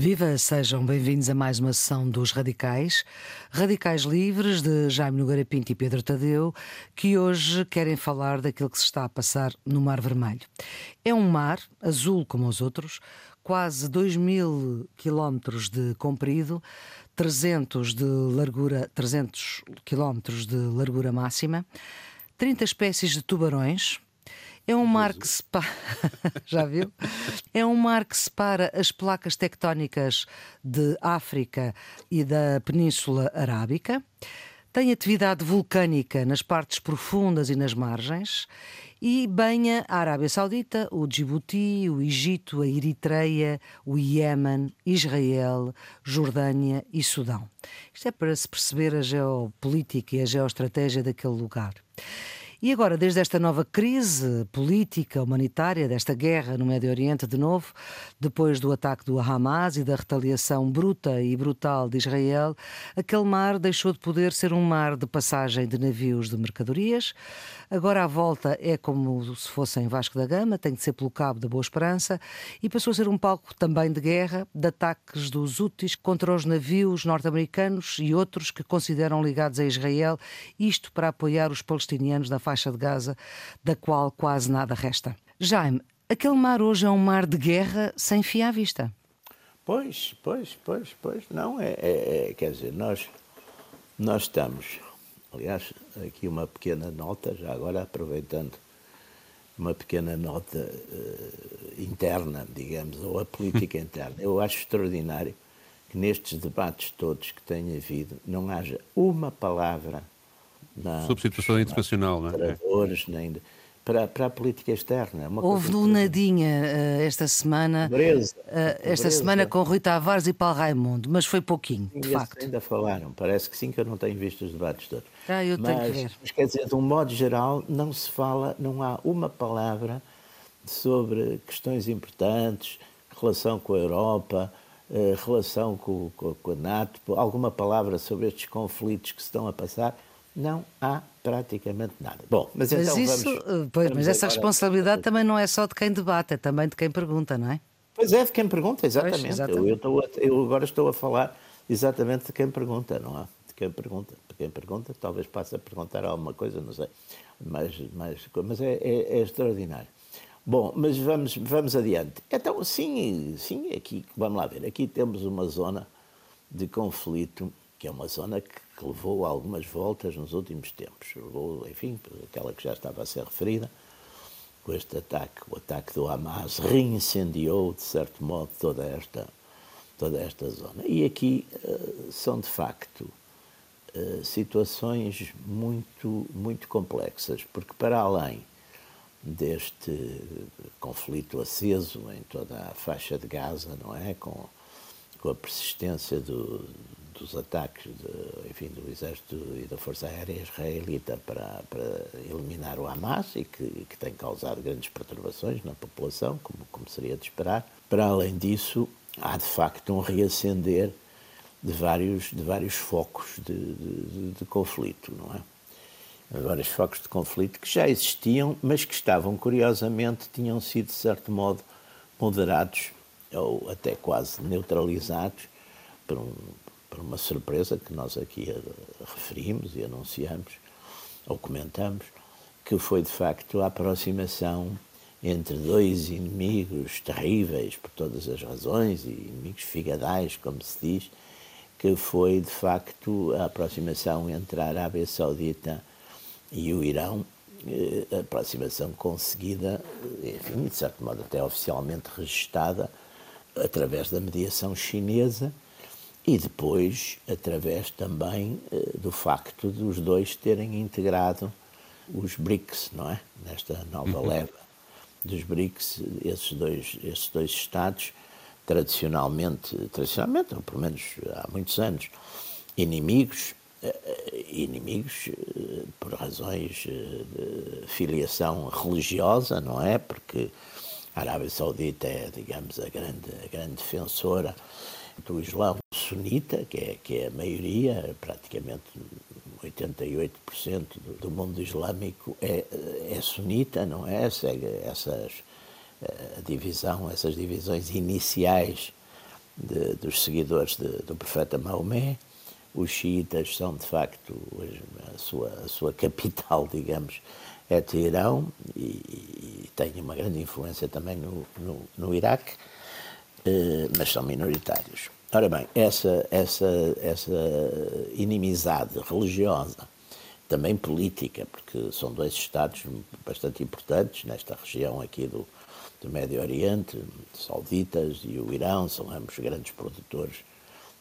Viva, sejam bem-vindos a mais uma sessão dos Radicais, Radicais Livres de Jaime Nogueira Pinto e Pedro Tadeu, que hoje querem falar daquilo que se está a passar no Mar Vermelho. É um mar, azul como os outros, quase 2 mil quilómetros de comprido, 300 de largura, 300 quilómetros de largura máxima, 30 espécies de tubarões, é um mar que separa. Já viu? É um mar que separa as placas tectónicas de África e da Península Arábica. Tem atividade vulcânica nas partes profundas e nas margens e banha a Arábia Saudita, o Djibouti, o Egito, a Eritreia, o Iémen, Israel, Jordânia e Sudão. Isto é para se perceber a geopolítica e a geoestratégia daquele lugar. E agora, desde esta nova crise política, humanitária, desta guerra no Médio Oriente, de novo, depois do ataque do Hamas e da retaliação bruta e brutal de Israel, aquele mar deixou de poder ser um mar de passagem de navios de mercadorias. Agora a volta é como se fosse em Vasco da Gama, tem de ser pelo Cabo da Boa Esperança, e passou a ser um palco também de guerra, de ataques dos úteis contra os navios norte-americanos e outros que consideram ligados a Israel, isto para apoiar os palestinianos na faixa de Gaza, da qual quase nada resta. Jaime, aquele mar hoje é um mar de guerra sem fim à vista. Pois, pois, pois, pois. Não, é, é, é quer dizer, nós, nós estamos. Aliás, aqui uma pequena nota, já agora aproveitando uma pequena nota uh, interna, digamos, ou a política interna. Eu acho extraordinário que nestes debates todos que têm havido não haja uma palavra na, substituição internacional, não é? Nem, para, para a política externa. É Houve do Nadinha uh, esta semana, pobreza, uh, esta pobreza. semana com Rui Tavares e Paulo Raimundo, mas foi pouquinho, sim, de facto. Ainda falaram, parece que sim, que eu não tenho visto os debates todos. Ah, eu mas, tenho que ver. Mas quer dizer, de um modo geral, não se fala, não há uma palavra sobre questões importantes, relação com a Europa, uh, relação com, com, com a NATO, alguma palavra sobre estes conflitos que se estão a passar não há praticamente nada. Bom, mas, mas então isso, vamos, eh, pois, vamos mas essa responsabilidade também não é só de quem debate, é também de quem pergunta, não é? Pois é, de quem pergunta, exatamente. Pois, exatamente. Eu, eu, estou eu, agora estou a falar exatamente de quem pergunta, não é? De quem pergunta. De quem pergunta, talvez passe a perguntar alguma coisa, não sei. Mas, mas, mas é, é, é extraordinário. Bom, mas vamos, vamos adiante. Então, sim, sim, aqui, vamos lá ver, aqui temos uma zona de conflito, que é uma zona que que levou algumas voltas nos últimos tempos. Levou, enfim, aquela que já estava a ser referida, com este ataque, o ataque do Hamas reincendiou, de certo modo, toda esta, toda esta zona. E aqui uh, são, de facto, uh, situações muito, muito complexas, porque para além deste conflito aceso em toda a faixa de Gaza, não é? Com, com a persistência do, dos ataques de, enfim, do Exército e da Força Aérea Israelita para, para eliminar o Hamas e que, que tem causado grandes perturbações na população, como, como seria de esperar. Para além disso, há de facto um reacender de vários, de vários focos de, de, de conflito, não é? Vários focos de conflito que já existiam, mas que estavam, curiosamente, tinham sido, de certo modo, moderados ou até quase neutralizados por um, por uma surpresa que nós aqui referimos e anunciamos, ou comentamos, que foi de facto a aproximação entre dois inimigos terríveis por todas as razões, e inimigos figadais, como se diz, que foi de facto a aproximação entre a Arábia Saudita e o Irão, eh, a aproximação conseguida, enfim, de certo modo até oficialmente registada, através da mediação chinesa, e depois, através também eh, do facto dos dois terem integrado os BRICS, não é? Nesta nova uhum. leva dos BRICS, esses dois, esses dois Estados, tradicionalmente, tradicionalmente, ou pelo menos há muitos anos, inimigos, eh, inimigos eh, por razões de filiação religiosa, não é? Porque a Arábia Saudita é, digamos, a grande, a grande defensora do Islão sunita, que é, que é a maioria, praticamente 88% do mundo islâmico é, é sunita, não é? Segue essas a divisão, essas divisões iniciais de, dos seguidores de, do profeta Maomé. Os xiitas são, de facto, a sua, a sua capital, digamos, é Teherão e, e têm uma grande influência também no, no, no Iraque, eh, mas são minoritários. Ora bem, essa, essa, essa inimizade religiosa, também política, porque são dois Estados bastante importantes nesta região aqui do, do Médio Oriente, sauditas e o Irão, são ambos grandes produtores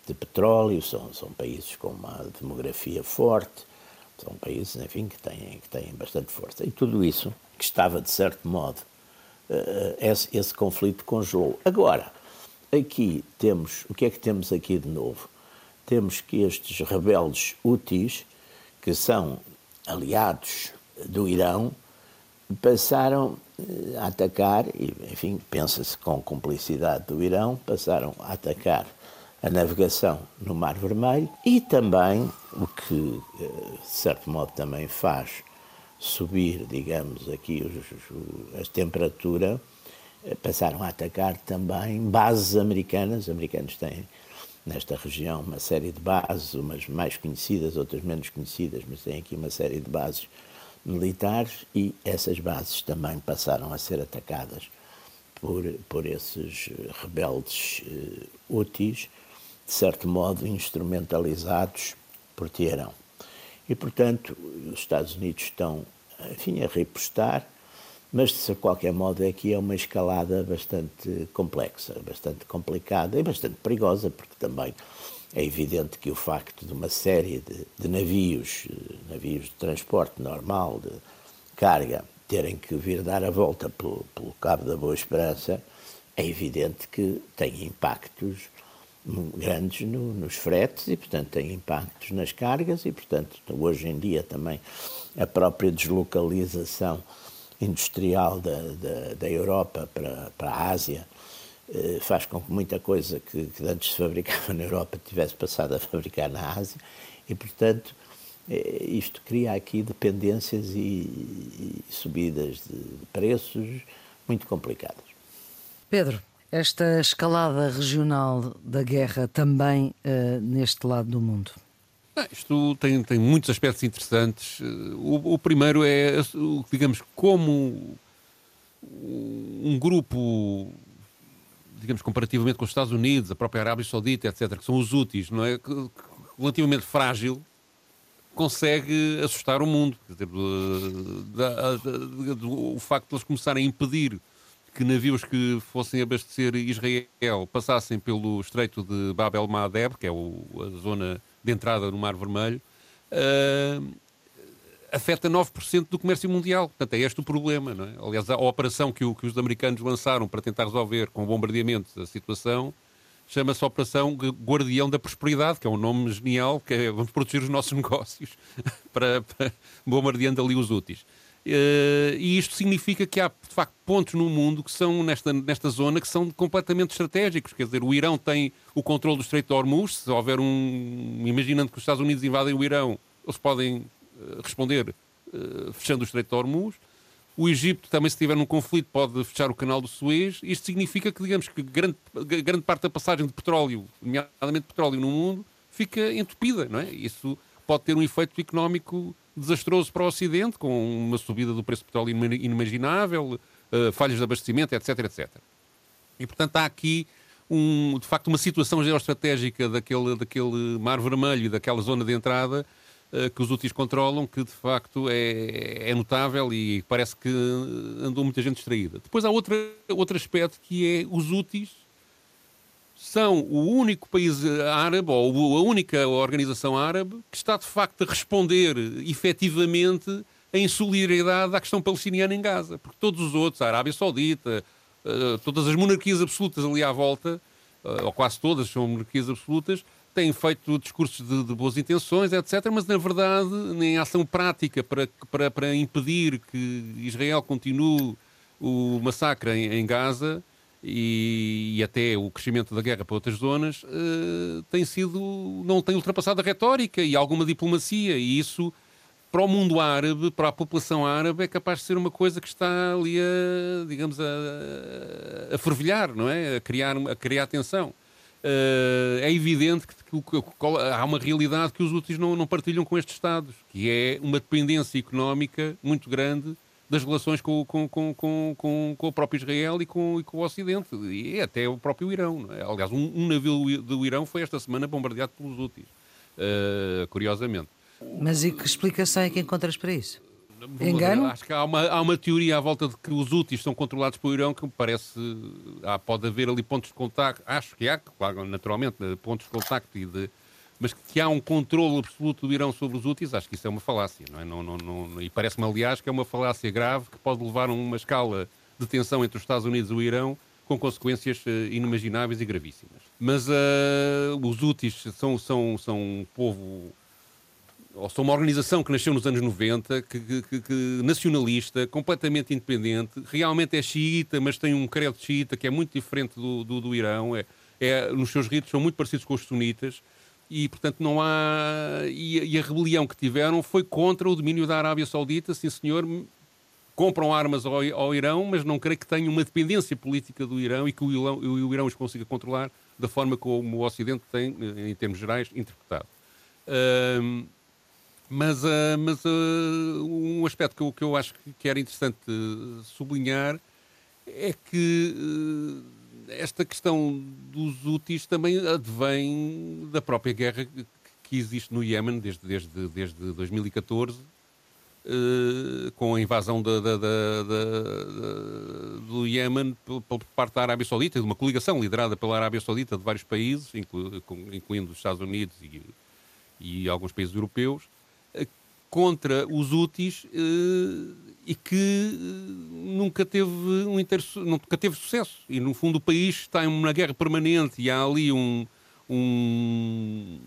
de petróleo, são, são países com uma demografia forte, são países, enfim, que têm, que têm bastante força. E tudo isso, que estava, de certo modo, uh, esse, esse conflito congelou. Agora, aqui temos, o que é que temos aqui de novo? Temos que estes rebeldes úteis, que são aliados do Irão, passaram eh, a atacar, e, enfim, pensa-se com cumplicidade do Irão, passaram a atacar a navegação no Mar Vermelho e também o que, eh, de certo modo, também faz subir, digamos, aqui os, a temperatura, passaram a atacar também bases americanas. Os americanos têm nesta região uma série de bases, umas mais conhecidas, outras menos conhecidas, mas têm aqui uma série de bases militares e essas bases também passaram a ser atacadas por, por esses rebeldes uh, úteis de certo modo, instrumentalizados por Teherão. E, portanto, os Estados Unidos estão, enfim, a repostar, mas de qualquer modo é é uma escalada bastante complexa, bastante complicada e bastante perigosa, porque também é evidente que o facto de uma série de, de navios, navios de transporte normal, de carga, terem que vir dar a volta pelo, pelo Cabo da Boa Esperança, é evidente que tem impactos grandes no, nos fretes e, portanto, tem impactos nas cargas e, portanto, hoje em dia também a própria deslocalização industrial da, da, da Europa para, para a Ásia eh, faz com que muita coisa que, que, antes se fabricava na Europa tivesse passado a fabricar na Ásia e, portanto, eh, isto cria aqui dependências e, e subidas de preços muito complicadas. Pedro, esta escalada regional da guerra também uh, neste lado do mundo? Isto tem, tem muitos aspectos interessantes. O, o, primeiro é, digamos, como um grupo, digamos, comparativamente com os Estados Unidos, a própria Arábia Saudita, etc., que são os úteis, não é? Relativamente frágil, consegue assustar o mundo. Quer dizer, o facto de eles começarem a impedir que navios que fossem abastecer Israel passassem pelo estreito de Bab el-Mandeb, que é o, a zona de entrada no Mar Vermelho, uh, afeta 9% do comércio mundial. Portanto, é este o problema. Não é? Aliás, a operação que, o, que os americanos lançaram para tentar resolver com bombardeamento a situação chama-se Operação Guardião da Prosperidade, que é um nome genial, que é vamos proteger os nossos negócios para, para bombardeando ali os úteis. Uh, e isto significa que há, de facto, pontos no mundo que são, nesta, nesta zona, que são completamente estratégicos. Quer dizer, o Irão tem o controle do Estreito de Hormuz. Se houver um. Imaginando que os Estados Unidos invadem o Irão, eles podem uh, responder uh, fechando o Estreito de Hormuz. O Egito também, se estiver num conflito, pode fechar o canal do Suez. Isto significa que, digamos, que grande, grande parte da passagem de petróleo, nomeadamente petróleo no mundo, fica entupida, não é? Isso pode ter um efeito económico desastroso para o Ocidente, com uma subida do preço do petróleo inimaginável, uh, falhas de abastecimento, etc, etc. E, portanto, há aqui, um, de facto, uma situação geoestratégica daquele, daquele Mar Vermelho e daquela zona de entrada uh, que os úteis controlam, que, de facto, é, é notável e parece que andou muita gente distraída. Depois há outra, outro aspecto que é os úteis são o único país árabe, ou a única organização árabe, que está de facto a responder efetivamente em solidariedade à questão palestiniana em Gaza. Porque todos os outros, a Arábia Saudita, eh, todas as monarquias absolutas ali à volta, eh, ou quase todas são monarquias absolutas, têm feito discursos de, de boas intenções, etc., mas na verdade, nem ação prática para, para, para impedir que Israel continue o massacre em, em Gaza e, e, até o crescimento da guerra para outras zonas uh, tem sido não tem ultrapassado a retórica e alguma diplomacia e isso para o mundo árabe, para a população árabe é capaz de ser uma coisa que está ali a, digamos, a, a fervilhar, não é? A criar, a criar tensão. Uh, é evidente que, que, que, há uma realidade que os úteis não, não, partilham com estes Estados, que é uma dependência económica muito grande das relações com, com, com, com, com o próprio Israel e com, e com o Ocidente, e até o próprio Irão. É? Aliás, um, um, navio do Irão foi esta semana bombardeado pelos úteis, uh, curiosamente. Mas e que explicação é que encontras para isso? Engano? Acho que há uma, há uma teoria à volta de que os úteis são controlados pelo Irão que me parece. Há, pode haver ali pontos de contacto. Acho que há, claro, naturalmente, pontos de contacto e de. Mas que há um controle absoluto do Irão sobre os úteis, acho que isso é uma falácia, não é? Não, não, não, e parece-me, aliás, que é uma falácia grave que pode levar a uma escala de tensão entre os Estados Unidos e o Irão com consequências uh, inimagináveis e gravíssimas. Mas uh, os úteis são, são, são um povo ou são uma organização que nasceu nos anos 90, que, que, que, nacionalista, completamente independente, realmente é xiita, mas tem um credo xiita que é muito diferente do, do, do Irão, é, é, nos seus ritos são muito parecidos com os sunitas, e portanto não há. E, e, a rebelião que tiveram foi contra o domínio da Arábia Saudita, sim senhor. Compram armas ao, ao Irão, mas não creio que tenham uma dependência política do Irão e que o Irão, o Irão os consiga controlar da forma como o Ocidente tem, em termos gerais, interpretado. Mas, uh, mas uh, um aspecto que eu, que eu acho que era interessante sublinhar é que uh, esta questão dos úteis também advém da própria guerra que existe no Iémen desde, desde, desde 2014, com a invasão da, da, da, do Iémen por, por, parte da Arábia Saudita, de uma coligação liderada pela Arábia Saudita de vários países, inclu, incluindo os Estados Unidos e, e alguns países europeus contra os úteis eh, e que eh, nunca teve, um inter... nunca teve sucesso. E, no fundo, o país está em uma guerra permanente e há ali um, um,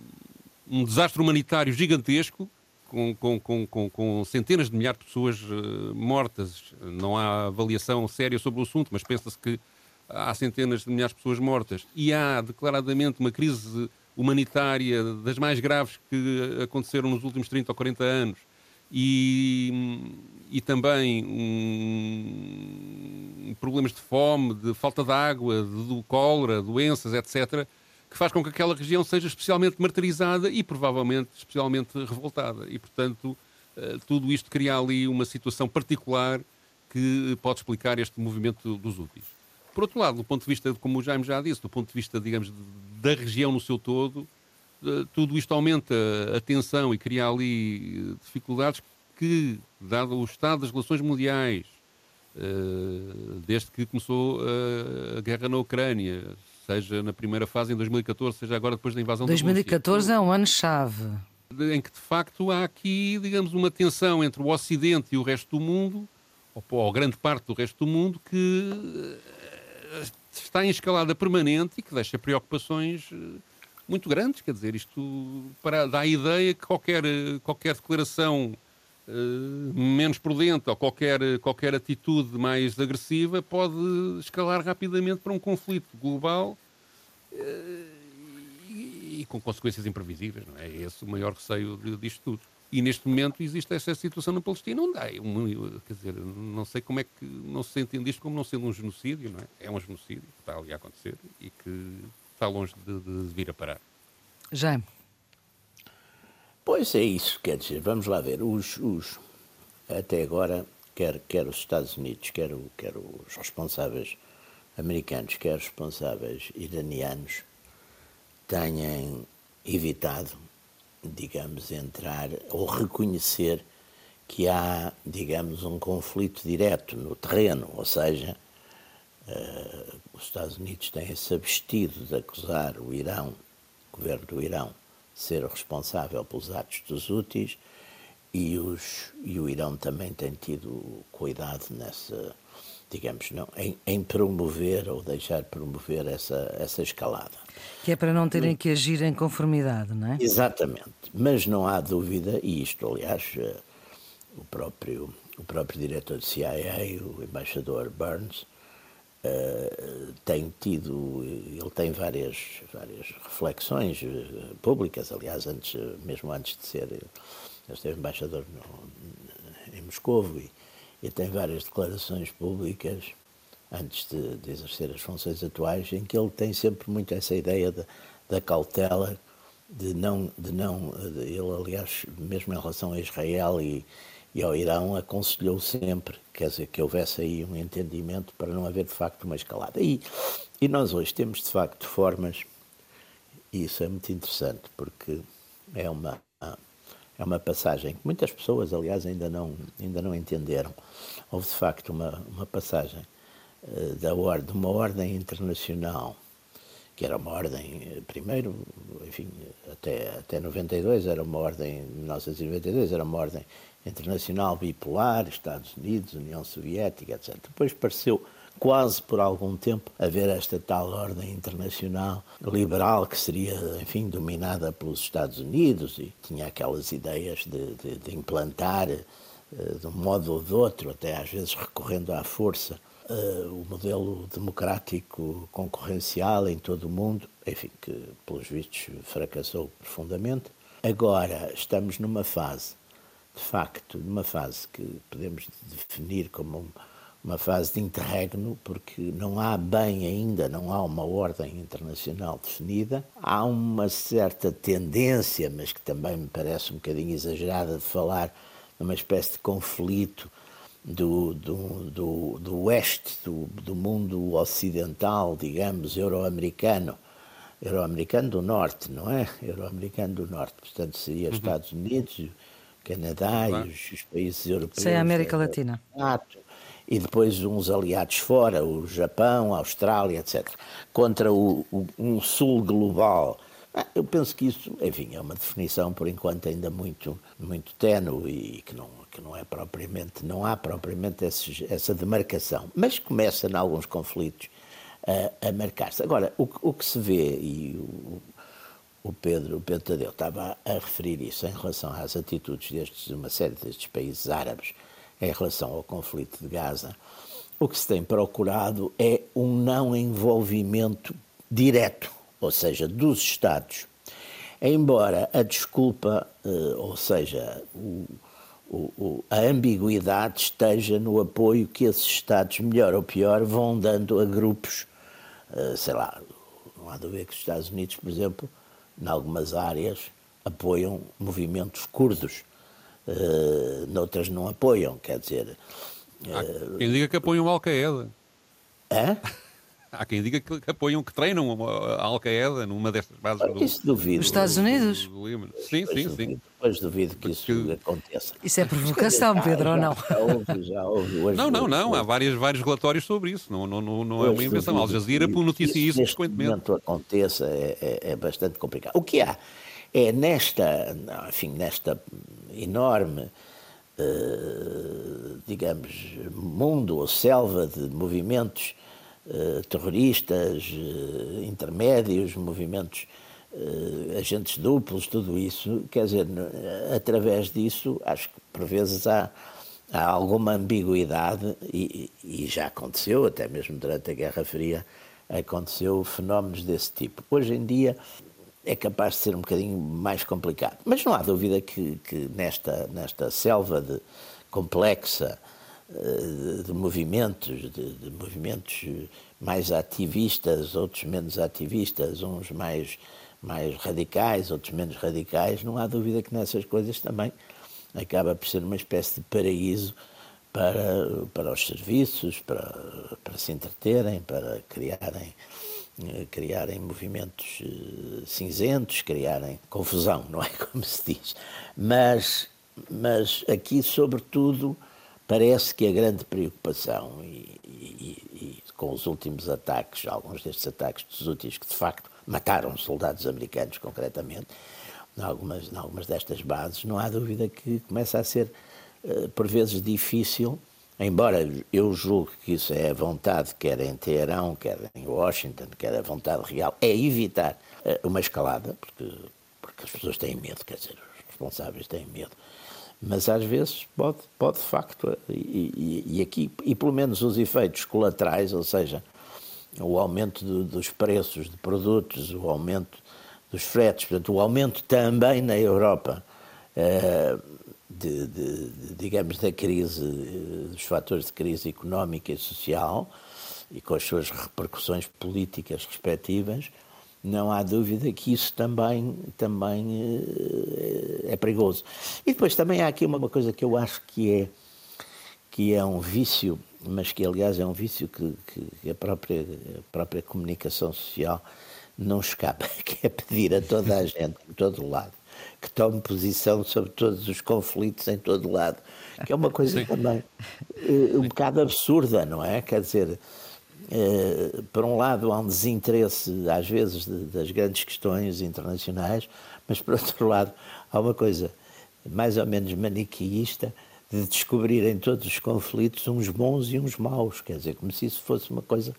um desastre humanitário gigantesco, com, com, com, com, centenas de milhares de pessoas uh, mortas. Não há avaliação séria sobre o assunto, mas pensa-se que há centenas de milhares de pessoas mortas. E há declaradamente uma crise humanitária das mais graves que aconteceram nos últimos 30 ou 40 anos e, e também um, problemas de fome, de falta de água, de, de cólera, doenças, etc., que faz com que aquela região seja especialmente martirizada e provavelmente especialmente revoltada. E, portanto, eh, tudo isto cria ali uma situação particular que pode explicar este movimento dos úteis. Por outro lado, do ponto de vista, como o Jaime já disse, do ponto de vista, digamos, da região no seu todo, eh, tudo isto aumenta a tensão e cria ali eh, dificuldades que, dado o estado das relações mundiais, eh, desde que começou a guerra na Ucrânia, seja na primeira fase em 2014, seja agora depois da invasão 2014 da Rússia, é um ano-chave. Em que, de facto, há aqui, digamos, uma tensão entre o Ocidente e o resto do mundo, ou, ou grande parte do resto do mundo, que está em escalada permanente e que deixa preocupações eh, muito grandes. Quer dizer, isto para, dá a ideia que qualquer, qualquer declaração menos prudente ou qualquer, qualquer atitude mais agressiva pode escalar rapidamente para um conflito global. Uh, e, e, com consequências imprevisíveis, não é? é esse o maior receio disto tudo. E neste momento existe essa situação na Palestina, dá. É quer dizer, não sei como é que não se entende isto como não sendo um genocídio, não é? É um genocídio que está ali a acontecer e que está longe de, de vir a parar. Já. Pois é isso, quer dizer, vamos lá ver. Os, os, até agora, quer, quer os Estados Unidos, quer, quer os responsáveis americanos, quer os responsáveis iranianos, têm evitado digamos, entrar ou reconhecer que há, digamos, um conflito direto no terreno, ou seja, uh, os Estados Unidos têm-se abstido de acusar o Irão, o governo do Irão, ser responsável pelos atos dos úteis e, os, e o Irão também tem tido cuidado nessa, digamos, não, em, em, promover ou deixar promover essa, essa escalada. Que é para não terem que agir em conformidade, não é? Exatamente. Mas não há dúvida, e isto, aliás, eh, o próprio, o próprio diretor do CIA, o embaixador Burns, uh, tem tido, ele tem várias, várias reflexões eh, públicas, aliás, antes, mesmo antes de ser, ele esteve embaixador no, em Moscou e, e tem várias declarações públicas antes de, de, exercer as funções atuais, em que ele tem sempre muito essa ideia de, da cautela, de não, de não de, ele aliás, mesmo em relação a Israel e, e ao Irão, aconselhou sempre, quer dizer, que houvesse aí um entendimento para não haver de facto uma escalada. E, e nós hoje temos de facto formas, e isso é muito interessante, porque é uma, é uma passagem que muitas pessoas, aliás, ainda não, ainda não entenderam. Houve de facto uma, uma passagem uh, da de uma ordem internacional, que era uma ordem, eh, primeiro, enfim, até, até 92 era uma ordem, 1992 era uma ordem internacional bipolar, Estados Unidos, União Soviética, etc. Depois pareceu quase por algum tempo haver esta tal ordem internacional liberal que seria, enfim, dominada pelos Estados Unidos e tinha aquelas ideias de, de, de implantar eh, de um modo ou de outro, até às vezes recorrendo à força, uh, o modelo democrático concorrencial em todo o mundo, enfim, que pelos vistos fracassou profundamente. Agora estamos numa fase, de facto, numa fase que podemos definir como uma fase de interregno, porque não há bem ainda, não há uma ordem internacional definida. Há uma certa tendência, mas que também me parece um bocadinho exagerada, de falar numa espécie de conflito do, do, do, do oeste, do, do mundo ocidental, digamos, euro-americano. Euro-americano do norte, não é? Euro-americano do norte. Portanto, seria uhum. Estados Unidos, Canadá e os, os, países europeus. Sem a América Latina. NATO e depois uns aliados fora, o Japão, a Austrália, etc., contra o, o, um sul global. Ah, eu penso que isso, enfim, é uma definição por enquanto ainda muito, muito tenue e que não, que não é propriamente, não há propriamente esse, essa demarcação, mas começa em alguns conflitos a, a marcar-se. Agora, o, o que se vê, e o, o Pedro, o Pedro Tadeu estava a referir isso em relação às atitudes destes, uma série destes países árabes, em relação ao conflito de Gaza, o que se tem procurado é um não envolvimento direto, ou seja, dos Estados. Embora a desculpa, eh, ou seja, o, o, a ambiguidade esteja no apoio que esses Estados, melhor ou pior, vão dando a grupos, eh, sei lá, não há dúvida que os Estados Unidos, por exemplo, em algumas áreas, apoiam movimentos curdos uh, noutras não apoiam, quer dizer. Uh, quem diga que apoiam Al-Qaeda. É? Há quem diga que apoiam, que treinam a Al-Qaeda numa destas bases do, isso duvido. Dos Estados Unidos? Do, do sim, sim, duvido, sim. Depois duvido que isso Porque... aconteça. Isso é provocação, Pedro, ou não? Já houve, já houve. Hoje, não, não, não. Há vários, vários relatórios sobre isso. Não, não, não, não é uma invenção. Al Jazeera noticia isso, isso frequentemente. aconteça é, é, é bastante complicado. O que há é nesta, enfim, nesta enorme, uh, digamos, mundo ou selva de movimentos uh, terroristas, uh, intermédios, movimentos agentes duplos, tudo isso, quer dizer, através disso, acho que por vezes há, há alguma ambiguidade e, e já aconteceu, até mesmo durante a Guerra Fria, aconteceu fenómenos desse tipo. Hoje em dia é capaz de ser um bocadinho mais complicado. Mas não há dúvida que, que nesta, nesta selva de, complexa eh, de, de movimentos, de, de, movimentos mais ativistas, outros menos ativistas, uns mais, mais radicais, outros menos radicais, não há dúvida que nessas coisas também acaba por ser uma espécie de paraíso para, para os serviços, para, para se entreterem, para criarem eh, criarem movimentos eh, cinzentos, criarem confusão, não é como se diz. Mas, mas aqui, sobretudo, parece que a grande preocupação, e, e, e, com os últimos ataques, alguns destes ataques dos úteis que de facto mataram soldados americanos concretamente, em algumas, em algumas destas bases, não há dúvida que começa a ser, eh, por vezes, difícil Embora eu julgue que isso é a vontade, quer em Teherão, quer em Washington, quer a vontade real, é evitar eh, uma escalada, porque, porque as pessoas têm medo, quer dizer, os responsáveis têm medo. Mas às vezes pode, pode de facto, e, e, e aqui, e pelo menos os efeitos colaterais, ou seja, o aumento do, dos preços de produtos, o aumento dos fretes, portanto, o aumento também na Europa. Eh, de, de, digamos, da crise, dos fatores de crise económica e social, e com as suas repercussões políticas respectivas, não há dúvida que isso também, também é perigoso. E depois também há aqui uma coisa que eu acho que é, que é um vício, mas que aliás é um vício que, que a, própria, a própria comunicação social não escapa, que é pedir a toda a gente, em todo lado, que tome posição sobre todos os conflitos em todo lado, que é uma coisa também uh, um bocado absurda, não é? Quer dizer, uh, por um lado há um desinteresse, às vezes, de, das grandes questões internacionais, mas por outro lado há uma coisa mais ou menos maniqueísta de descobrir em todos os conflitos uns bons e uns maus, quer dizer, como se isso fosse uma coisa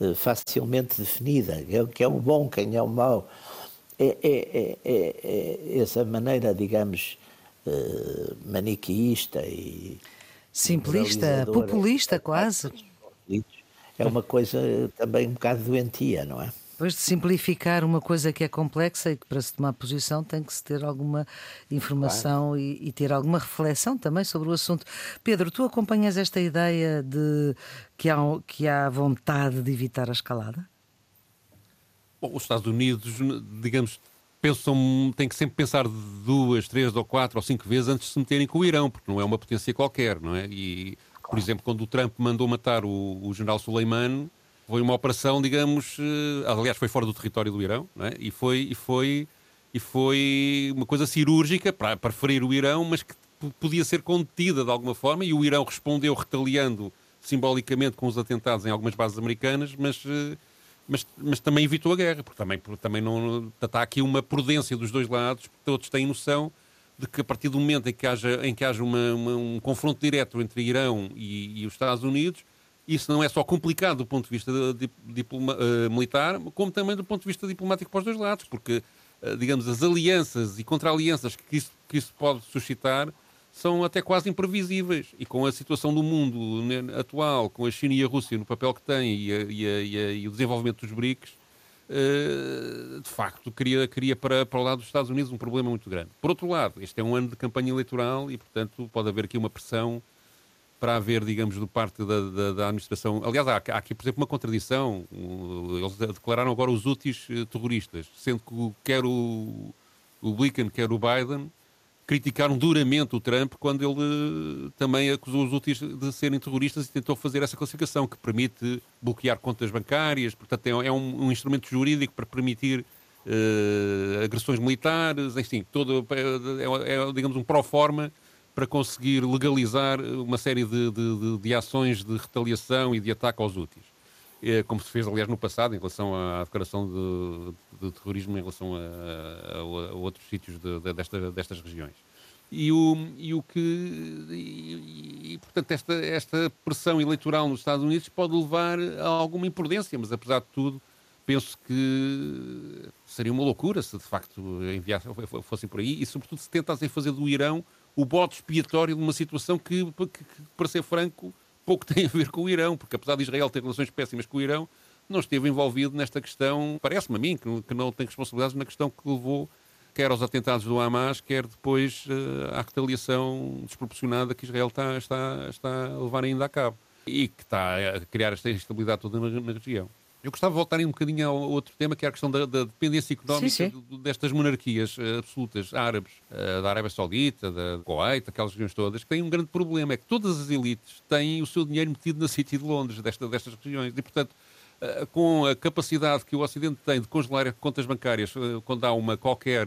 uh, facilmente definida, que é o bom, quem é o mau. É, é, é, é essa maneira, digamos, uh, maniqueísta e. Simplista, populista quase. É uma coisa também um bocado doentia, não é? Depois de simplificar uma coisa que é complexa e que para se tomar posição tem que se ter alguma informação claro. e, e, ter alguma reflexão também sobre o assunto. Pedro, tu acompanhas esta ideia de que há, que há vontade de evitar a escalada? Bom, os Estados Unidos, digamos, pensam, têm que sempre pensar duas, três ou quatro ou cinco vezes antes de se meterem com o Irão, porque não é uma potência qualquer, não é? E, por exemplo, quando o Trump mandou matar o, o general Soleimani, foi uma operação, digamos, eh, aliás, foi fora do território do Irão, é? E foi, e foi, e foi uma coisa cirúrgica para, para ferir o Irão, mas que podia ser contida de alguma forma, e o Irão respondeu retaliando simbolicamente com os atentados em algumas bases americanas, mas eh, mas, mas também evitou a guerra, porque também, porque também não, está aqui uma prudência dos dois lados, porque todos têm noção de que a partir do momento em que haja, em que haja uma, uma, um confronto direto entre Irão e, e, os Estados Unidos, isso não é só complicado do ponto de vista de, de, uh, militar, como também do ponto de vista diplomático para os dois lados, porque, uh, digamos, as alianças e contra-alianças que isso, que isso pode suscitar são até quase imprevisíveis. E com a situação do mundo né, atual, com a China e a Rússia no papel que têm e, a, e, a, e o desenvolvimento dos BRICS, de facto, cria, cria para, para o lado dos Estados Unidos um problema muito grande. Por outro lado, este é um ano de campanha eleitoral e, portanto, pode haver aqui uma pressão para haver, digamos, do parte da, da, da administração. Aliás, há, há, aqui, por exemplo, uma contradição. Eles declararam agora os úteis eh, terroristas, sendo que quer o, o Blinken, quer o Biden criticaram duramente o Trump quando ele também acusou os úteis de serem terroristas e tentou fazer essa classificação que permite bloquear contas bancárias, portanto é, é um, um instrumento jurídico para permitir uh, agressões militares, enfim, todo, é, é, digamos um pró-forma para conseguir legalizar uma série de, de, de, ações de retaliação e de ataque aos úteis. É, como se fez, aliás, no passado, em relação à declaração de, de terrorismo em relação a, a, a outros sítios de, desta, destas regiões. E o, e o que. E, e, portanto, esta, esta pressão eleitoral nos Estados Unidos pode levar a alguma imprudência, mas apesar de tudo, penso que seria uma loucura se de facto fossem por aí e, sobretudo, se tentassem fazer do Irão o bote expiatório de uma situação que, que, que para ser franco, pouco tem a ver com o Irão, porque apesar de Israel ter relações péssimas com o Irão, não esteve envolvido nesta questão, parece-me a mim, que, que não tem responsabilidades na questão que levou quer aos atentados do Hamas, quer depois uh, à retaliação desproporcionada que Israel está, está, está a levar ainda a cabo e que está a criar esta instabilidade toda na, na região. Eu gostava de voltar um bocadinho ao outro tema, que é a questão da, da dependência económica sim, sim. destas monarquias uh, absolutas árabes, uh, da Arábia Saudita, da Kuwait, aquelas regiões todas, que têm um grande problema, é que todas as elites têm o seu dinheiro metido na City de Londres, desta, destas regiões, e portanto, uh, com a capacidade que o Ocidente tem de congelar contas bancárias quando há uma qualquer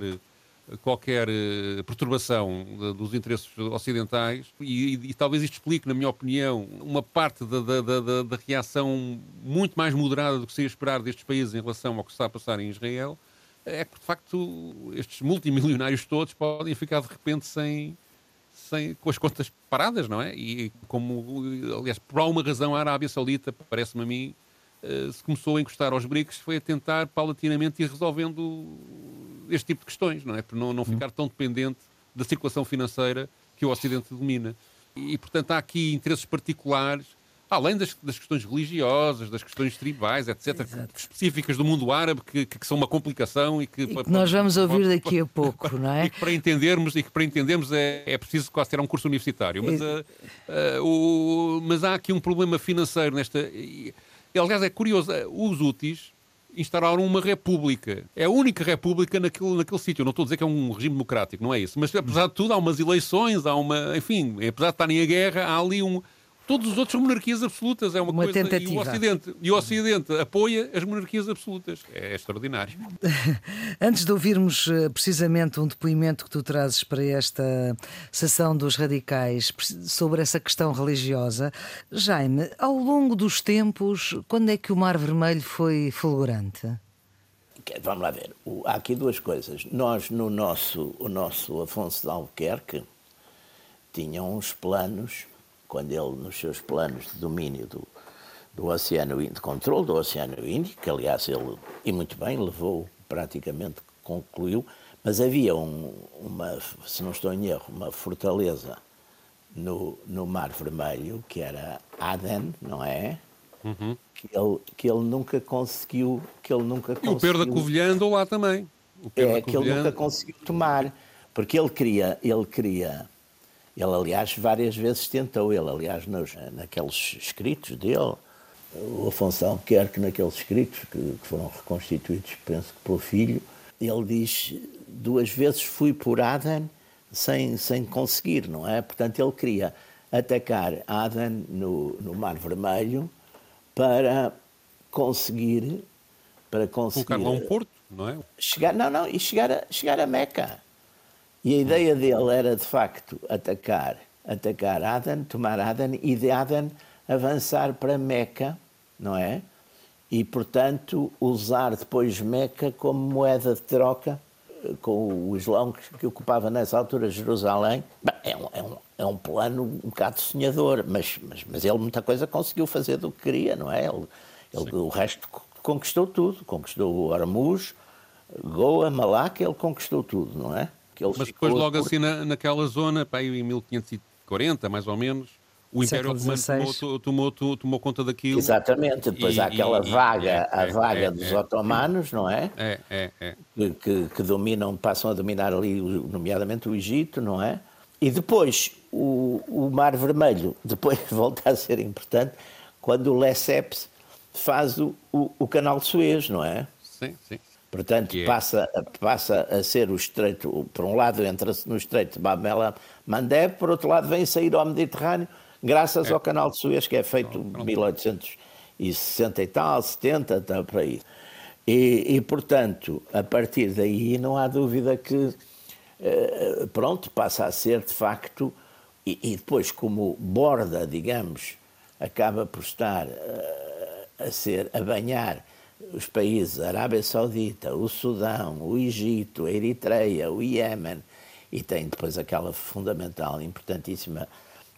qualquer uh, perturbação de, dos interesses ocidentais e, e, e, talvez isto explique, na minha opinião, uma parte da, da, da, da, reação muito mais moderada do que se ia esperar destes países em relação ao que está a passar em Israel, é que de facto estes multimilionários todos podem ficar de repente sem, sem, com as contas paradas, não é? E como, aliás, por alguma razão a Arábia Saudita, parece-me a mim, uh, se começou a encostar aos BRICS foi a tentar paulatinamente ir resolvendo este tipo de questões, não é? Para não, não ficar tão dependente da circulação financeira que o Ocidente domina. E, portanto, há aqui interesses particulares, além das, das questões religiosas, das questões tribais, etc., Exato. específicas do mundo árabe, que, que, são uma complicação e que, e que nós vamos ouvir daqui a pouco, não é? E que para entendermos, e que para entendermos é, é preciso quase ter um curso universitário. Mas, uh, uh, o, mas há aqui um problema financeiro nesta. Aliás, é curioso, os úteis instauraram uma república. É a única república naquele, naquele sítio. Não estou a dizer que é um regime democrático, não é isso. Mas apesar de tudo, há umas eleições, há uma. Enfim, apesar de estarem em guerra, há ali um Todos os outros são monarquias absolutas. É uma, uma coisa, tentativa. E o, Ocidente, e o Ocidente apoia as monarquias absolutas. É, é extraordinário. Antes de ouvirmos eh, precisamente um depoimento que tu trazes para esta sessão dos radicais sobre essa questão religiosa, Jaime, ao longo dos tempos, quando é que o Mar Vermelho foi fulgurante? Vamos lá ver. Há aqui duas coisas. Nós, no nosso, o nosso Afonso de Albuquerque, tinha uns planos quando ele, nos seus planos de domínio do, do Oceano Índico, de controle do Oceano Índico, que aliás ele, e muito bem, levou, praticamente concluiu, mas havia um, uma, se não estou em erro, uma fortaleza no, no Mar Vermelho, que era Aden, não é? Uhum. Que, ele, que ele nunca conseguiu. Que ele nunca conseguiu, e o Pedro da Covilhã andou lá também. é, que ele nunca conseguiu tomar, porque ele queria, ele queria ele, aliás, várias vezes tentou, ele, aliás, nos, naqueles escritos dele, o Afonso Albuquerque, naqueles escritos que, que, foram reconstituídos, penso que pelo filho, ele diz duas vezes fui por Aden sem, sem conseguir, não é? Portanto, ele queria atacar Aden no, no Mar Vermelho para conseguir para conseguir colocar lá um porto, não é? Chegar, não, não, e chegar a, chegar a Meca. E a ideia dele era, de facto, atacar, atacar Aden, tomar Aden e de Aden avançar para Meca, não é? E, portanto, usar depois Meca como moeda de troca eh, com o Islão que ocupava nessa altura Jerusalém. Bem, é, um, é, um, é um plano um bocado sonhador, mas, mas, mas ele muita coisa conseguiu fazer do que queria, não é? Ele, ele o resto conquistou tudo. Conquistou o Hormuz, Goa, Malaca, ele conquistou tudo, não é? Mas depois, logo por... assim, na, naquela zona, pá, em 1540, mais ou menos, o Império Otomano tomou, tomou, tomou, tomou, conta daquilo. Exatamente, depois e, há aquela e, vaga, é, a é, vaga é, dos é, otomanos, não é? É, é, é. Que, que, que, dominam, passam a dominar ali, nomeadamente o Egito, não é? E depois o, o Mar Vermelho, depois volta a ser importante, quando o Lesseps faz o, o, o canal de Suez, não é? Sim, sim. Portanto, é. passa, passa a ser o estreito, por um lado entra-se no estreito de Bab Mandeb, por outro lado vem sair ao Mediterrâneo, graças é. ao canal de Suez, que é feito em 1860 e tal, 70, está por aí. E, e, portanto, a partir daí não há dúvida que, eh, pronto, passa a ser de facto, e, e depois como borda, digamos, acaba por estar eh, a ser, a banhar os países, a Arábia Saudita, o Sudão, o Egito, a Eritreia, o Iémen, e tem depois aquela fundamental, importantíssima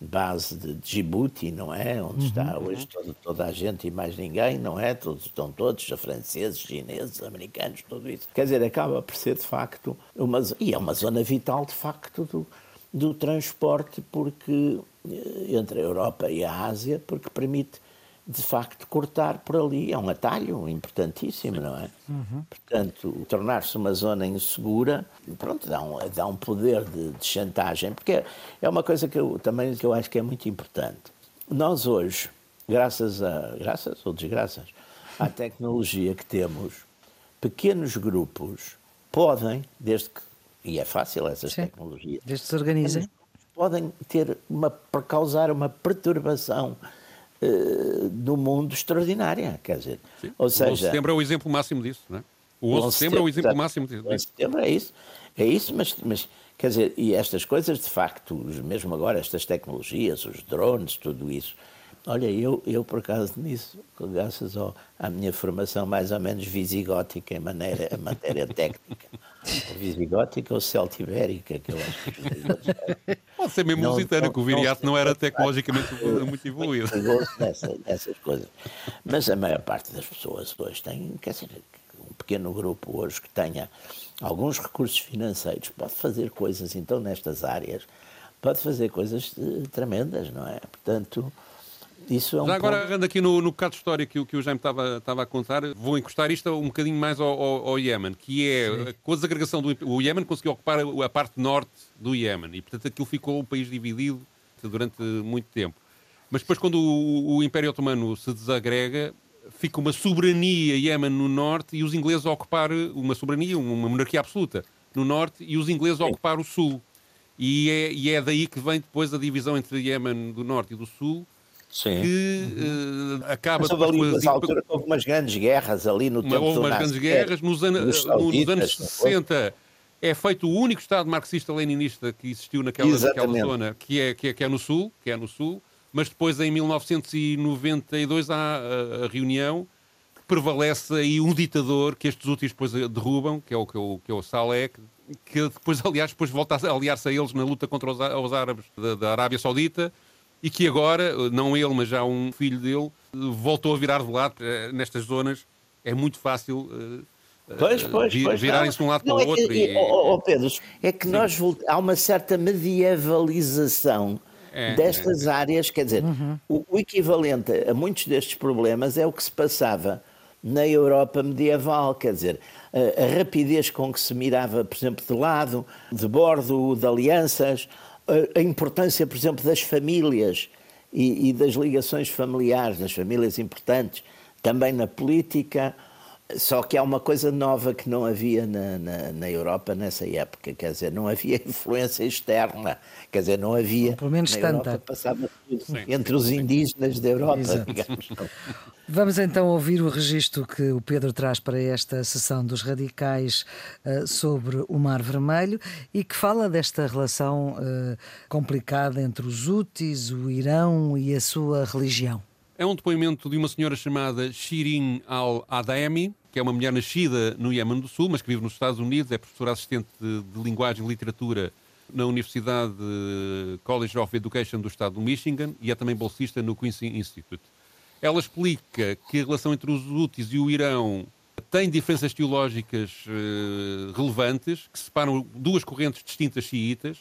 base de Djibouti, não é? Onde uhum. está hoje toda, toda, a gente e mais ninguém, não é? Todos, estão todos, franceses, chineses, americanos, tudo isso. Quer dizer, acaba por ser de facto uma, e é uma zona vital de facto do, do transporte porque eh, entre a Europa e a Ásia, porque permite de facto cortar por ali. É um atalho importantíssimo, não é? Uhum. Portanto, tornar-se uma zona insegura, pronto, dá um, dá um poder de, de, chantagem, porque é uma coisa que eu também que eu acho que é muito importante. Nós hoje, graças a graças ou desgraças à tecnologia que temos, pequenos grupos podem, desde que e é fácil essas Sim, tecnologias, desde que se organizem, podem ter uma causar uma perturbação uh, do mundo extraordinária, quer dizer. Sim. Ou seja, o 11 de setembro é o exemplo máximo disso, não é? O 11 de setembro é o exemplo máximo disso. O 11 de setembro é isso, é isso, mas, mas quer dizer, e estas coisas de facto, mesmo agora, estas tecnologias, os drones, tudo isso. Olha, eu, eu por acaso nisso, graças ao, à minha formação mais ou menos visigótica em maneira, matéria técnica, visigótica ou celtibérica, que eu acho que... Pode ser mesmo lusitana, que o Viriato não, era tecnologicamente muito evoluído. Nessa, nessas coisas. Mas a maior parte das pessoas hoje tem, quer dizer, um pequeno grupo hoje que tenha alguns recursos financeiros pode fazer coisas, então, nestas áreas, pode fazer coisas eh, tremendas, não é? Portanto isso é um Já agora, agarrando aqui no, no bocado de história que, que o Jaime estava, estava a contar, vou encostar isto um bocadinho mais ao, ao, ao Iémen, que é Sim. com a desagregação do o Iémen conseguiu ocupar a, a parte norte do Iémen e, portanto, aquilo ficou um país dividido durante muito tempo. Mas depois, quando o, o Império Otomano se desagrega, fica uma soberania Iémen no norte e os ingleses a ocupar uma soberania, uma monarquia absoluta no norte e os ingleses a ocupar o sul. E é, e é daí que vem depois a divisão entre Iémen do norte e do sul, Sim. que uh, acaba... Mas houve ali, mas, altura, houve umas grandes guerras ali no tempo Houve umas grandes guerras. Nos, an nos, nos anos 60 é feito o único Estado marxista-leninista que existiu naquela, naquela zona, que é, que, é, que é no sul, que é no sul, mas depois em 1992 há a, a reunião prevalece aí um ditador que estes úteis depois derrubam, que é o, que é o, que é o Saleh, que depois, aliás, depois volta a aliar-se a eles na luta contra os, os árabes da, da, Arábia Saudita e que agora, não ele, mas já um filho dele, voltou a virar de lado eh, nestas zonas. É muito fácil uh, Pois, pois, pois virarem-se de um lado não, para o outro. E, e, oh, oh, Pedro, é que nós há uma certa medievalização é, destas é. áreas, quer dizer, uhum. o, o, equivalente a muitos destes problemas é o que se passava na Europa medieval, quer dizer, a, a rapidez com que se mirava, por exemplo, de lado, de bordo, de alianças, a, importância, por exemplo, das famílias e, e das ligações familiares, das famílias importantes, também na política. Só que há uma coisa nova que não havia na, na, na, Europa nessa época, quer dizer, não havia influência externa, quer dizer, não havia. Pelo menos na tanta. Europa passava tudo sim, entre os indígenas da Europa, digamos. Vamos então ouvir o registro que o Pedro traz para esta sessão dos radicais uh, sobre o Mar Vermelho e que fala desta relação uh, complicada entre os Houthis, o Irão e a sua religião. É um depoimento de uma senhora chamada Shirin Al-Adami, que é uma mulher nascida no Iémen do Sul, mas que vive nos Estados Unidos, é professora assistente de, de linguagem e literatura na Universidade College of Education do estado do Michigan e é também bolsista no Quincy Institute. Ela explica que a relação entre os Houthis e o Irão tem diferenças teológicas uh, relevantes, que separam duas correntes distintas xiitas,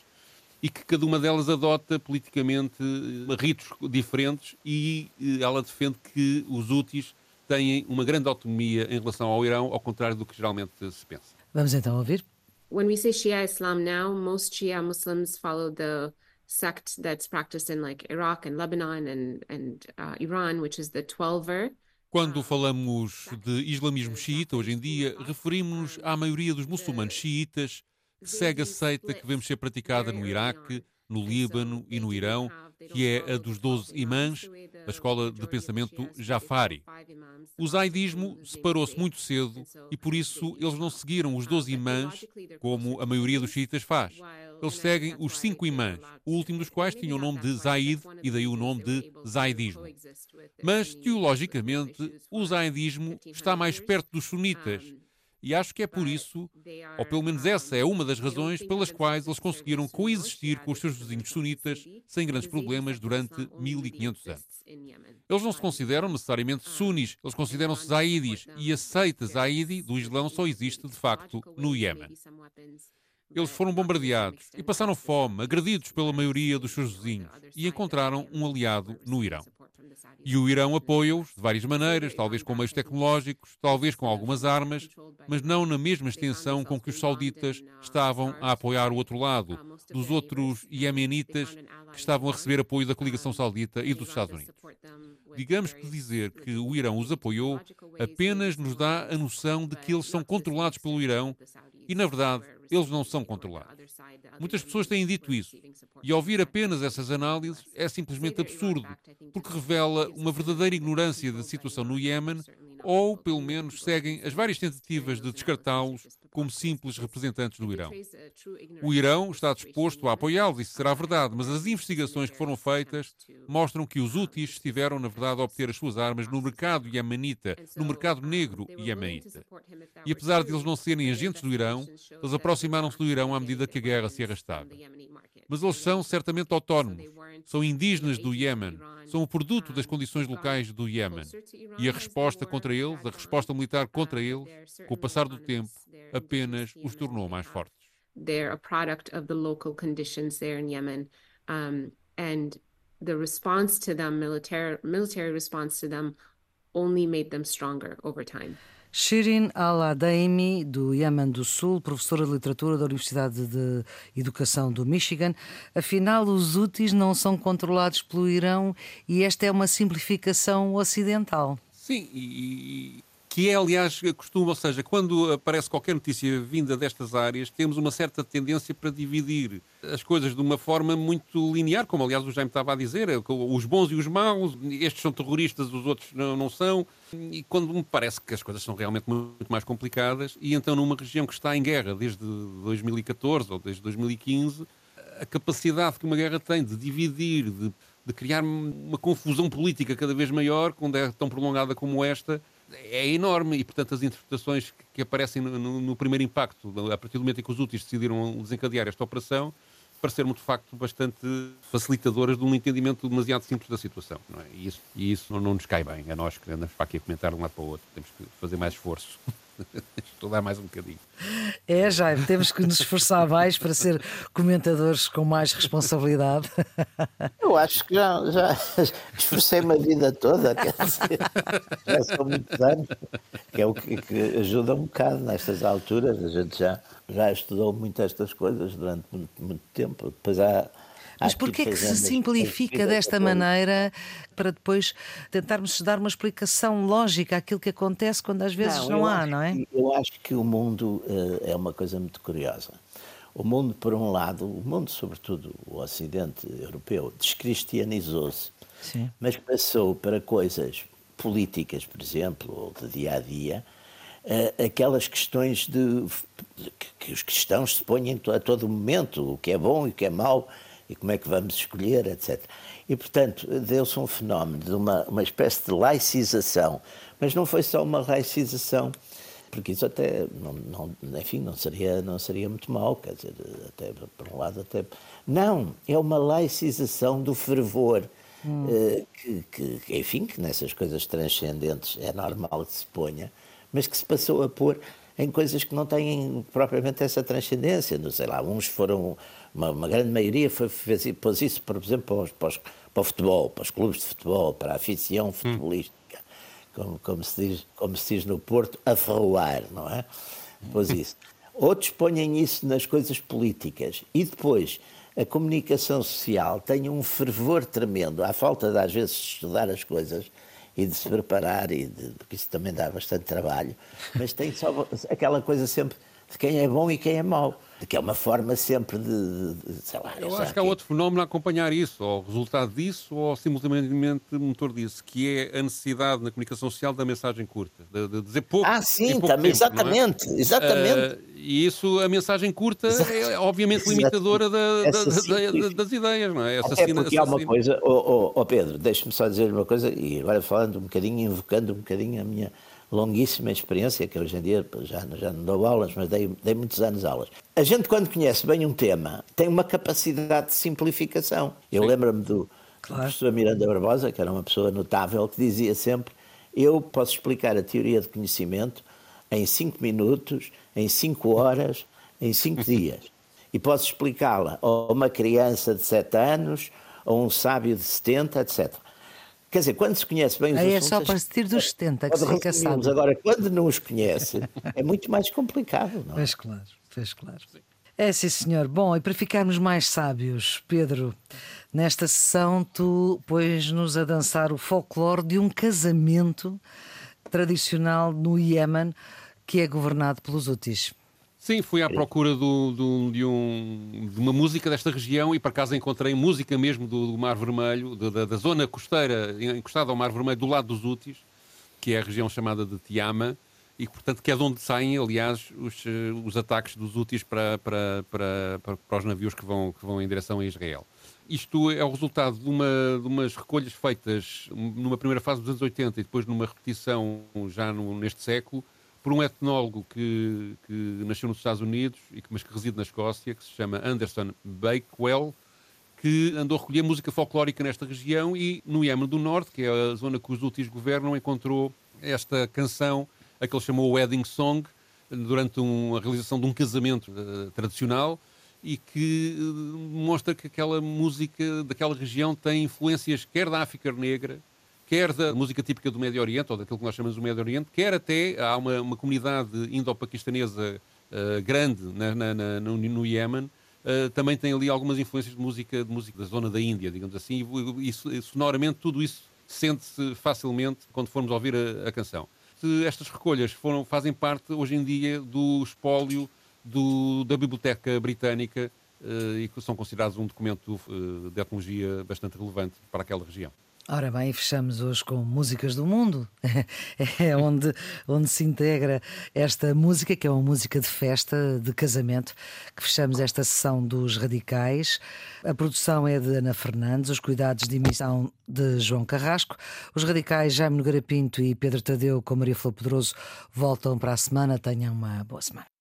e que cada uma delas adota politicamente eh, ritos diferentes e eh, ela defende que os úteis têm uma grande autonomia em relação ao Irão, ao contrário do que geralmente se pensa. Vamos então ouvir. When we say Shia Islam now, most Shia Muslims follow the sect that's practiced in like Iraq and Lebanon and, and uh, Iran, which is the Twelver. Quando falamos de islamismo xiita hoje em dia, referimos-nos à maioria dos muçulmanos xiitas que segue a seita que vemos ser praticada no Iraque, no Líbano e no Irão, que é a dos 12 imãs da escola de pensamento Jafari. O zaidismo separou-se muito cedo e por isso eles não seguiram os 12 imãs como a maioria dos xiitas faz. Eles seguem os cinco imãs, o último dos quais tinha o nome de Zaid e daí o nome de Zaidismo. Mas, teologicamente, o zaidismo está mais perto dos sunitas e acho que é por isso, ou pelo menos essa é uma das razões pelas quais eles conseguiram coexistir com os seus vizinhos sunitas sem grandes problemas durante 1500 anos. Eles não se consideram necessariamente sunis, eles consideram-se zaidis, e a seita zaidi do Islão só existe de facto no Iémen. Eles foram bombardeados e passaram fome, agredidos pela maioria dos seus vizinhos, e encontraram um aliado no Irão. E o Irão apoia-os de várias maneiras, talvez com meios tecnológicos, talvez com algumas armas, mas não na mesma extensão com que os sauditas estavam a apoiar o outro lado, dos outros iemenitas que estavam a receber apoio da coligação saudita e dos Estados Unidos. Digamos que dizer que o Irão os apoiou apenas nos dá a noção de que eles são controlados pelo Irão e, na verdade, eles não são controlados. Muitas pessoas têm dito isso. E ouvir apenas essas análises é simplesmente absurdo, porque revela uma verdadeira ignorância da situação no Iémen ou, pelo menos, seguem as várias tentativas de descartá-los como simples representantes do Irão. O Irão está disposto a apoiá-los, isso será verdade, mas as investigações que foram feitas mostram que os úteis estiveram, na verdade, a obter as suas armas no mercado iemenita, no mercado negro iemenita. E apesar de eles não serem agentes do Irão, eles aproximaram-se do Irão à medida que a guerra se arrastava. Mas eles são certamente autónomos, são indígenas do Iémen, são o produto das condições locais do Iémen. E a resposta contra eles, a resposta militar contra eles, com o passar do tempo, apenas os tornou mais fortes. They're a product of the local conditions there in Yemen. Um, and the response to them, military, military response to them, only made them stronger over time. Shirin Al-Adaimi, do Iémen do Sul, professora de literatura da Universidade de Educação do Michigan. Afinal, os úteis não são controlados pelo Irão e esta é uma simplificação ocidental. Sim, e, que é, aliás, costume, ou seja, quando aparece qualquer notícia vinda destas áreas, temos uma certa tendência para dividir as coisas de uma forma muito linear, como aliás o Jaime estava a dizer, é os bons e os maus, estes são terroristas, os outros não, não são, e quando me parece que as coisas são realmente muito mais complicadas, e então numa região que está em guerra desde 2014 ou desde 2015, a capacidade que uma guerra tem de dividir, de, de criar uma confusão política cada vez maior, quando é tão prolongada como esta, é enorme e, portanto, as interpretações que, aparecem no, no, no, primeiro impacto, a partir do momento em que os úteis decidiram desencadear esta operação, pareceram de facto bastante facilitadoras de um entendimento demasiado simples da situação. É? E, isso, e isso não, nos cai bem a nós que andamos para aqui a comentar de um lado para o outro. Temos que fazer mais esforço. Estudar mais um bocadinho. É, Jaime, temos que nos esforçar mais para ser comentadores com mais responsabilidade. Eu acho que já, já esforcei-me a vida toda, quer dizer, já são muitos anos, que é o que, que, ajuda um bocado nestas alturas. A gente já, já estudou muito estas coisas durante muito, muito tempo. Depois há mas porquê que se simplifica desta maneira para depois tentarmos dar uma explicação lógica àquilo que acontece quando às vezes não, não há, não é? eu acho que o mundo uh, é uma coisa muito curiosa. O mundo, por um lado, o mundo, sobretudo o Ocidente europeu, descristianizou-se, mas passou para coisas políticas, por exemplo, ou de dia a dia, aquelas questões de, que os cristãos se põem a todo momento, o que é bom e o que é mau, e como é que vamos escolher, etc. E, portanto, deu-se um fenómeno de uma, uma espécie de laicização, mas não foi só uma laicização, porque isso até, não, não, enfim, não seria, não seria muito mau, quer dizer, até, por um lado até... Não, é uma laicização do fervor, hum. eh, que, que, enfim, que nessas coisas transcendentes é normal que se ponha, mas que se passou a pôr em coisas que não têm propriamente essa transcendência. Não sei lá, uns foram uma, uma grande maioria foi, fez, pôs isso, por exemplo, para, os, para, os, para, o futebol, para os clubes de futebol, para a aficião hum. futebolística, hum. como, como, se diz, como se diz no Porto, a ferroar, não é? Pôs isso. Outros põem isso nas coisas políticas. E depois, a comunicação social tem um fervor tremendo, à falta de, às vezes, de estudar as coisas e de se preparar, e de, porque isso também dá bastante trabalho, mas tem só aquela coisa sempre de quem é bom e quem é mau que é uma forma sempre de, de sei lá. Eu acho que há outro fenómeno a acompanhar isso, ou resultado disso, ou simultaneamente motor disso, que é a necessidade na comunicação social da mensagem curta, de, de dizer pouco. Ah, sim, pouco também, tempo, exatamente, é? exatamente. Uh, e isso, a mensagem curta é obviamente limitadora da, da, da, das ideias, não é? Assassina, é porque há uma coisa, oh, oh, oh Pedro, deixe-me só dizer uma coisa, e agora falando um bocadinho, invocando um bocadinho a minha longuíssima experiência, que hoje em dia já, já não dou aulas, mas dei, dei muitos anos aulas. A gente, quando conhece bem um tema, tem uma capacidade de simplificação. Eu lembro-me do claro. professor Miranda Barbosa, que era uma pessoa notável, que dizia sempre: Eu posso explicar a teoria do conhecimento em cinco minutos, em cinco horas, em cinco dias. E posso explicá-la a uma criança de sete anos, a um sábio de 70, etc. Quer dizer, quando se conhece bem os Aí assuntos... é só a partir dos 70 que se fica sábio. Agora, quando não os conhece, é muito mais complicado, não é? Pois claro, pois claro. É sim, senhor. Bom, e para ficarmos mais sábios, Pedro, nesta sessão tu pões-nos a dançar o folclore de um casamento tradicional no Iémen que é governado pelos Houthis. Sim, fui à procura do, do, de, um, de, uma música desta região e por acaso encontrei música mesmo do, do Mar Vermelho, da, da, zona costeira encostada ao Mar Vermelho, do lado dos Houthis, que é a região chamada de Tiama, e portanto que é de onde saem, aliás, os, eh, os ataques dos Houthis para, para, para, para, os navios que vão, que vão em direção a Israel. Isto é o resultado de, uma, de umas recolhas feitas numa primeira fase dos anos 80 e depois numa repetição já no, neste século, por um etnólogo que, que nasceu nos Estados Unidos, mas que reside na Escócia, que se chama Anderson Bakewell, que andou a recolher música folclórica nesta região e no Iémen do Norte, que é a zona que os úteis governam, encontrou esta canção, a que ele chamou Wedding Song, durante um, a realização de um casamento uh, tradicional e que uh, mostra que aquela música daquela região tem influências quer da África Negra, quer da música típica do Médio Oriente, ou daquilo que nós chamamos do Médio Oriente, quer até há uma, uma comunidade indo-paquistanesa uh, grande na, na, na, no, no Iémen, uh, também tem ali algumas influências de música, de música da zona da Índia, digamos assim, e isso, sonoramente tudo isso sente-se facilmente quando formos ouvir a, a canção. Estas recolhas foram, fazem parte hoje em dia do espólio do, da Biblioteca Britânica uh, e que são considerados um documento uh, de etnologia bastante relevante para aquela região. Ora bem, fechamos hoje com músicas do mundo. É onde, onde se integra esta música, que é uma música de festa, de casamento, que fechamos esta sessão dos Radicais. A produção é de Ana Fernandes, os cuidados de emissão de João Carrasco. Os Radicais, Jaime Nogueira Pinto e Pedro Tadeu, com Maria Flor Pedroso, voltam para a semana. Tenham uma boa semana.